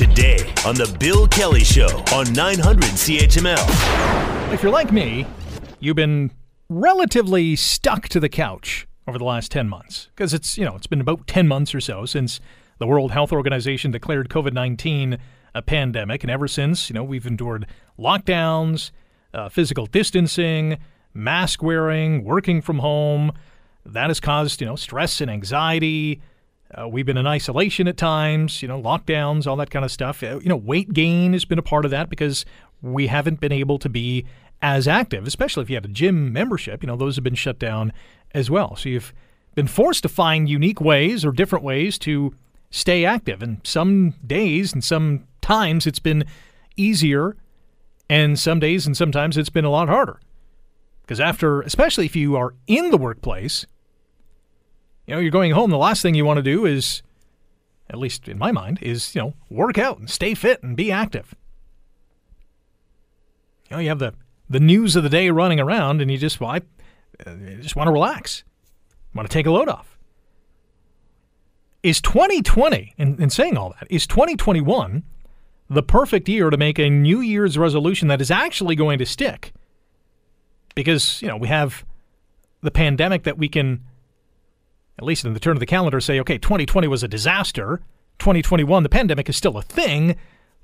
today on The Bill Kelly Show on 900 CHML. If you're like me, you've been relatively stuck to the couch over the last 10 months because it's, you know, it's been about 10 months or so since the World Health Organization declared COVID-19 a pandemic and ever since, you know, we've endured lockdowns, uh, physical distancing, mask wearing, working from home. That has caused, you know, stress and anxiety. Uh, we've been in isolation at times, you know, lockdowns, all that kind of stuff. Uh, you know, weight gain has been a part of that because we haven't been able to be as active, especially if you had a gym membership. You know, those have been shut down as well. So you've been forced to find unique ways or different ways to stay active. And some days and some times it's been easier, and some days and sometimes it's been a lot harder. Because after, especially if you are in the workplace, you know, you're going home, the last thing you want to do is, at least in my mind, is, you know, work out and stay fit and be active. You know, you have the, the news of the day running around and you just, well, I, uh, just want to relax, want to take a load off. Is 2020, in, in saying all that, is 2021 the perfect year to make a New Year's resolution that is actually going to stick? Because, you know, we have the pandemic that we can at least in the turn of the calendar, say, okay, 2020 was a disaster. 2021, the pandemic is still a thing.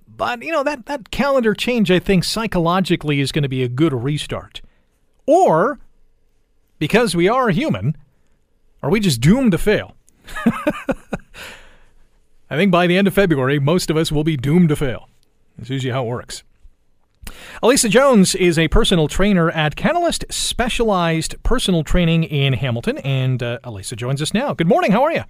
But, you know, that, that calendar change, I think, psychologically is going to be a good restart. Or, because we are human, are we just doomed to fail? I think by the end of February, most of us will be doomed to fail. That's usually how it works. Elisa Jones is a personal trainer at Catalyst Specialized Personal Training in Hamilton, and uh, Elisa joins us now. Good morning. How are you?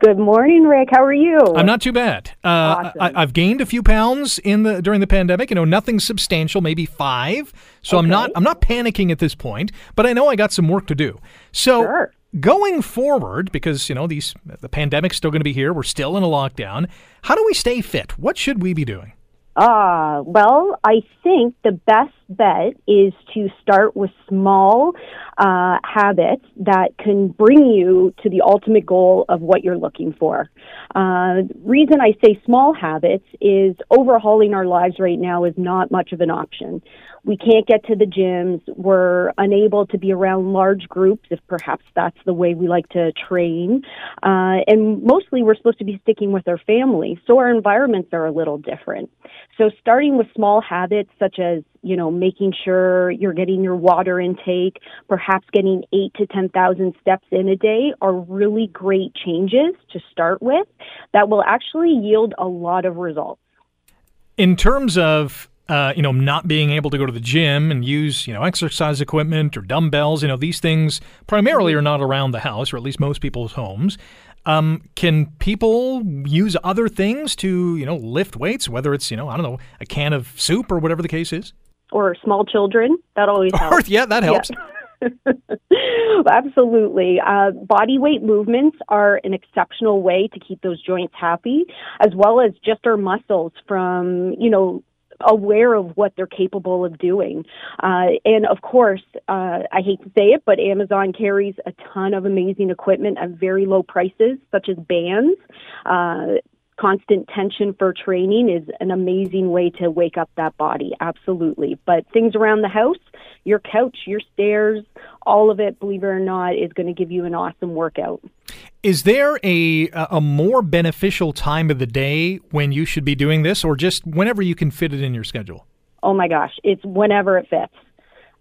Good morning, Rick. How are you? I'm not too bad. Uh, awesome. I, have gained a few pounds in the during the pandemic. You know, nothing substantial, maybe five. So okay. I'm not I'm not panicking at this point, but I know I got some work to do. So. Sure. Going forward, because you know these the pandemic's still going to be here, we're still in a lockdown. How do we stay fit? What should we be doing? Ah, well, I think the best bet is to start with small uh, habits that can bring you to the ultimate goal of what you're looking for. Uh, reason I say small habits is overhauling our lives right now is not much of an option. We can't get to the gyms. We're unable to be around large groups if perhaps that's the way we like to train. Uh, and mostly we're supposed to be sticking with our family. So our environments are a little different. So starting with small habits such as, you know, making sure you're getting your water intake, perhaps getting eight to 10,000 steps in a day are really great changes to start with that will actually yield a lot of results. In terms of uh, you know, not being able to go to the gym and use, you know, exercise equipment or dumbbells, you know, these things primarily are not around the house, or at least most people's homes. Um, can people use other things to, you know, lift weights, whether it's, you know, I don't know, a can of soup or whatever the case is? Or small children. That always helps. yeah, that helps. Yeah. Absolutely. Uh, body weight movements are an exceptional way to keep those joints happy, as well as just our muscles from, you know, aware of what they're capable of doing. Uh, and of course, uh, I hate to say it, but Amazon carries a ton of amazing equipment at very low prices, such as bands. Uh, constant tension for training is an amazing way to wake up that body, absolutely. But things around the house, your couch, your stairs, all of it, believe it or not, is going to give you an awesome workout. Is there a a more beneficial time of the day when you should be doing this, or just whenever you can fit it in your schedule? Oh my gosh, it's whenever it fits.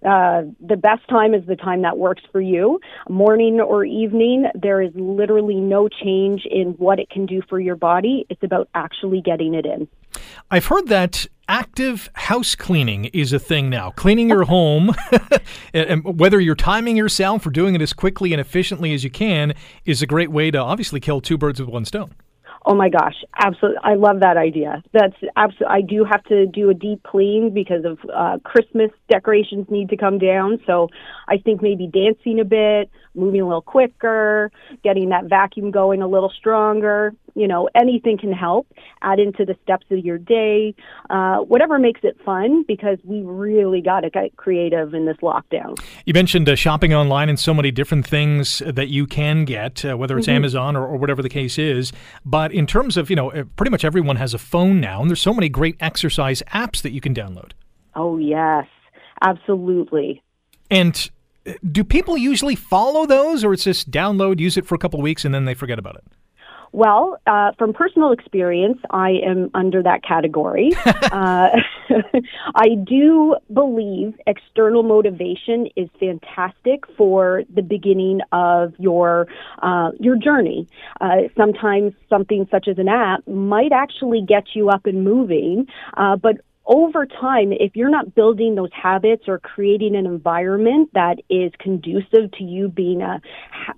Uh, the best time is the time that works for you. Morning or evening, there is literally no change in what it can do for your body. It's about actually getting it in. I've heard that active house cleaning is a thing now. Cleaning your home, and whether you're timing yourself or doing it as quickly and efficiently as you can, is a great way to obviously kill two birds with one stone. Oh my gosh, absolutely! I love that idea. That's absolutely. I do have to do a deep clean because of uh, Christmas decorations need to come down. So I think maybe dancing a bit, moving a little quicker, getting that vacuum going a little stronger. You know, anything can help. Add into the steps of your day, uh, whatever makes it fun, because we really got to get creative in this lockdown. You mentioned uh, shopping online and so many different things that you can get, uh, whether it's mm-hmm. Amazon or, or, whatever the case is. But in terms of, you know, uh, pretty much everyone has a phone now, and there's so many great exercise apps that you can download. Oh, yes, absolutely. And uh, do people usually follow those, or it's just download, use it for a couple of weeks, and then they forget about it? Well, uh, from personal experience, I am under that category. uh, I do believe external motivation is fantastic for the beginning of your uh, your journey. Uh, sometimes something such as an app might actually get you up and moving, uh, but over time, if you're not building those habits or creating an environment that is conducive to you being a,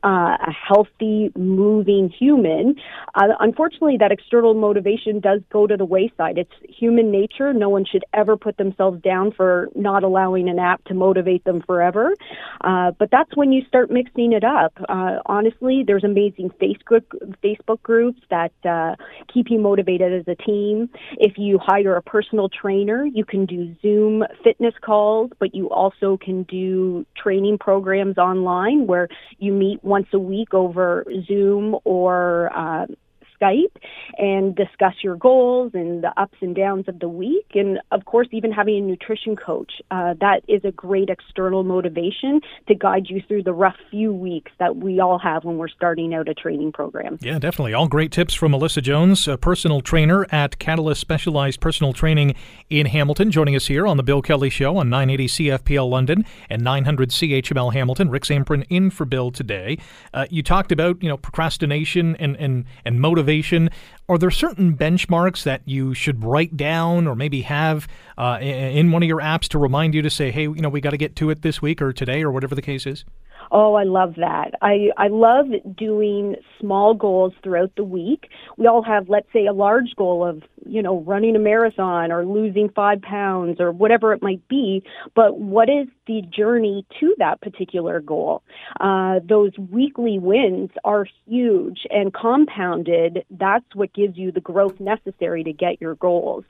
uh, a healthy, moving human, uh, unfortunately, that external motivation does go to the wayside. It's human nature. No one should ever put themselves down for not allowing an app to motivate them forever. Uh, but that's when you start mixing it up. Uh, honestly, there's amazing Facebook Facebook groups that uh, keep you motivated as a team. If you hire a personal trainer trainer. You can do Zoom fitness calls, but you also can do training programs online where you meet once a week over Zoom or uh, Skype and discuss your goals and the ups and downs of the week. And of course, even having a nutrition coach, uh, that is a great external motivation to guide you through the rough few weeks that we all have when we're starting out a training program. Yeah, definitely. All great tips from Melissa Jones, a personal trainer at Catalyst Specialized Personal Training in Hamilton, joining us here on The Bill Kelly Show on 980 CFPL London and 900 CHML Hamilton. Rick Zamperin in for Bill today. Uh, you talked about, you know, procrastination and, and, and motivation Are there certain benchmarks that you should write down or maybe have uh, in one of your apps to remind you to say, hey, you know, we got to get to it this week or today or whatever the case is? Oh, I love that. I, I love doing small goals throughout the week. We all have, let's say, a large goal of, you know, running a marathon or losing five pounds or whatever it might be. But what is the journey to that particular goal? Uh, those weekly wins are huge and compounded. That's what gives you the growth necessary to get your goals.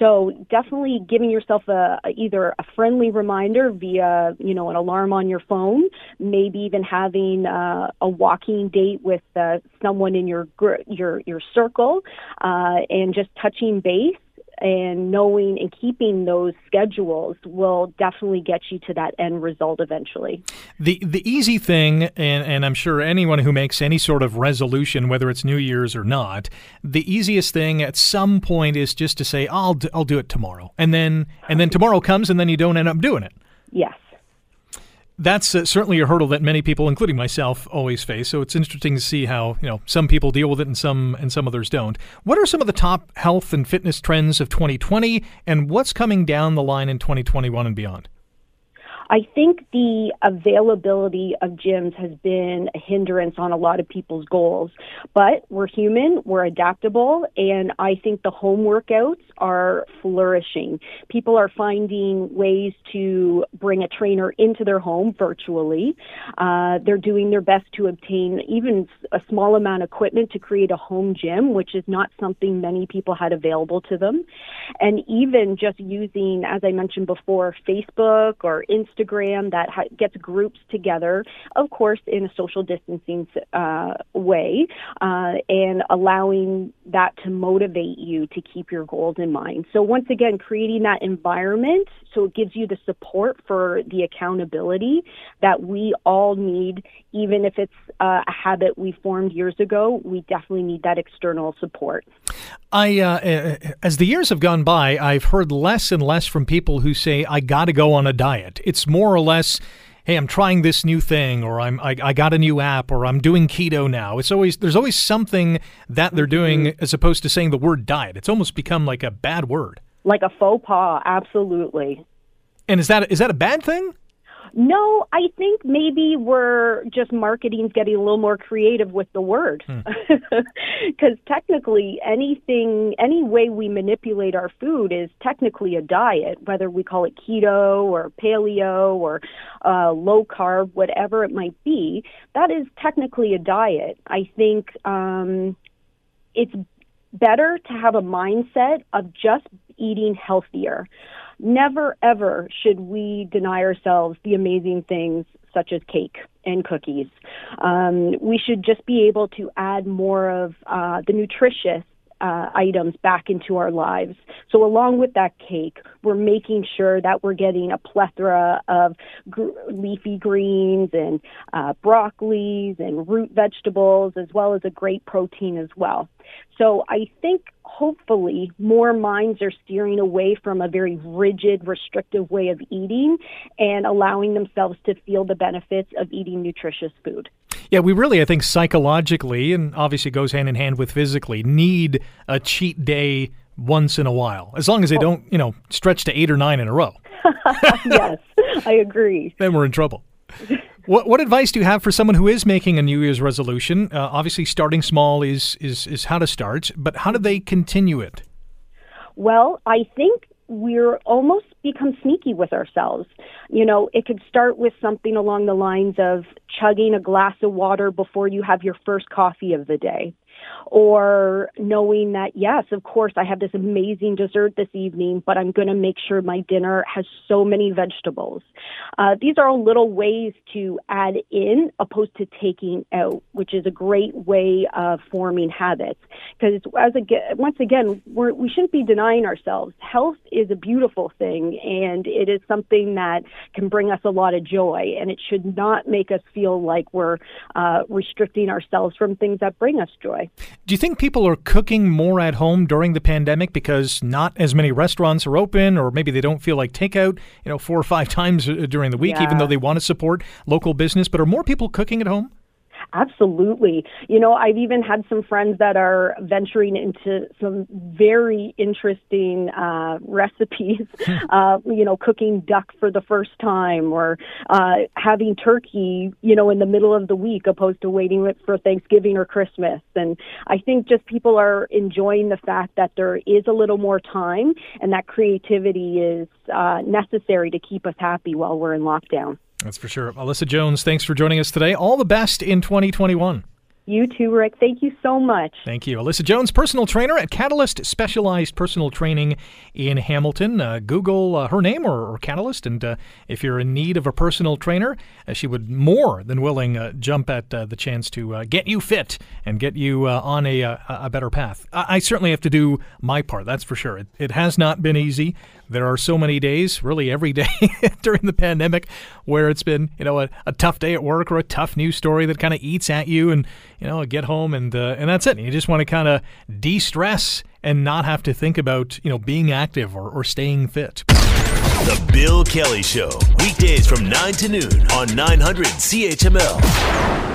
So definitely giving yourself a, either a friendly reminder via, you know, an alarm on your phone maybe even having uh, a walking date with uh, someone in your gr- your your circle, uh, and just touching base and knowing and keeping those schedules will definitely get you to that end result eventually. The the easy thing, and, and I'm sure anyone who makes any sort of resolution, whether it's New Year's or not, the easiest thing at some point is just to say, "I'll do, I'll do it tomorrow," and then and then tomorrow comes, and then you don't end up doing it. Yes that's uh, certainly a hurdle that many people, including myself, always face. So it's interesting to see how you know some people deal with it and some and some others don't. What are some of the top health and fitness trends of 2020, and what's coming down the line in 2021 and beyond? I think the availability of gyms has been a hindrance on a lot of people's goals. But we're human, we're adaptable, and I think the home workouts are flourishing. People are finding ways to bring a trainer into their home virtually. Uh, they're doing their best to obtain even a small amount of equipment to create a home gym, which is not something many people had available to them. And even just using, as I mentioned before, Facebook or Instagram that ha- gets groups together, of course, in a social distancing uh, way, uh, and allowing that to motivate you to keep your goals in mind. So, once again, creating that environment so it gives you the support for the accountability that we all need, even if it's uh, a habit we formed years ago, we definitely need that external support. I, uh, uh, as the years have gone by, I've heard less and less from people who say, I got to go on a diet. It's more or less, hey, I'm trying this new thing, or I'm, I, I got a new app, or I'm doing keto now. It's always, there's always something that they're doing mm-hmm. as opposed to saying the word diet. It's almost become like a bad word. Like a faux pas, absolutely. And is that, is that a bad thing? No, I think maybe we're just marketing's getting a little more creative with the word. Because hmm. technically, anything, any way we manipulate our food is technically a diet, whether we call it keto or paleo or uh, low carb, whatever it might be. That is technically a diet. I think. Um, it's better to have a mindset of just eating healthier. Never ever should we deny ourselves the amazing things such as cake and cookies. Um, we should just be able to add more of uh, the nutritious uh, items back into our lives. So, along with that cake, we're making sure that we're getting a plethora of gr- leafy greens and uh, broccolis and root vegetables, as well as a great protein as well. So, I think hopefully more minds are steering away from a very rigid, restrictive way of eating and allowing themselves to feel the benefits of eating nutritious food. Yeah, we really, I think, psychologically, and obviously goes hand in hand with physically, need a cheat day once in a while, as long as they don't, you know, stretch to eight or nine in a row. yes, I agree. Then we're in trouble. What, what advice do you have for someone who is making a New Year's resolution? Uh, obviously, starting small is, is is how to start, but how do they continue it? Well, I think we're almost become sneaky with ourselves. You know, it could start with something along the lines of chugging a glass of water before you have your first coffee of the day or knowing that yes of course i have this amazing dessert this evening but i'm going to make sure my dinner has so many vegetables. Uh, these are all little ways to add in opposed to taking out which is a great way of forming habits. Because as a, once again we're, we shouldn't be denying ourselves. Health is a beautiful thing and it is something that can bring us a lot of joy and it should not make us feel like we're uh, restricting ourselves from things that bring us joy do you think people are cooking more at home during the pandemic because not as many restaurants are open, or maybe they don't feel like takeout, you know, four or five times uh, during the week, yeah. even though they want to support local business? But are more people cooking at home? Absolutely. You know, I've even had some friends that are venturing into some very interesting uh, recipes, hmm. uh, you know, cooking duck for the first time or uh, having turkey, you know, in the middle of the week opposed to waiting for Thanksgiving or Christmas. And I think just people are enjoying the fact that there is a little more time and that creativity is uh, necessary to keep us happy while we're in lockdown. That's for sure. Alyssa Jones, thanks for joining us today. All the best in 2021. You too, Rick. Thank you so much. Thank you. Alyssa Jones, personal trainer at Catalyst Specialized Personal Training in Hamilton. Uh, Google uh, her name or, or Catalyst, and uh, if you're in need of a personal trainer, uh, she would more than willing uh, jump at uh, the chance to get you fit and get you on a, a better path. I, I, certainly have to do my part, that's for sure. It, it has not been easy. There are so many days, really every day during the pandemic, where it's been, you know, a, a tough day at work or a tough news story that kind of eats at you, and you know, get home and uh, and that's it. You just want to kind of de-stress and not have to think about you know being active or, or staying fit. The Bill Kelly Show weekdays from nine to noon on 900 CHML.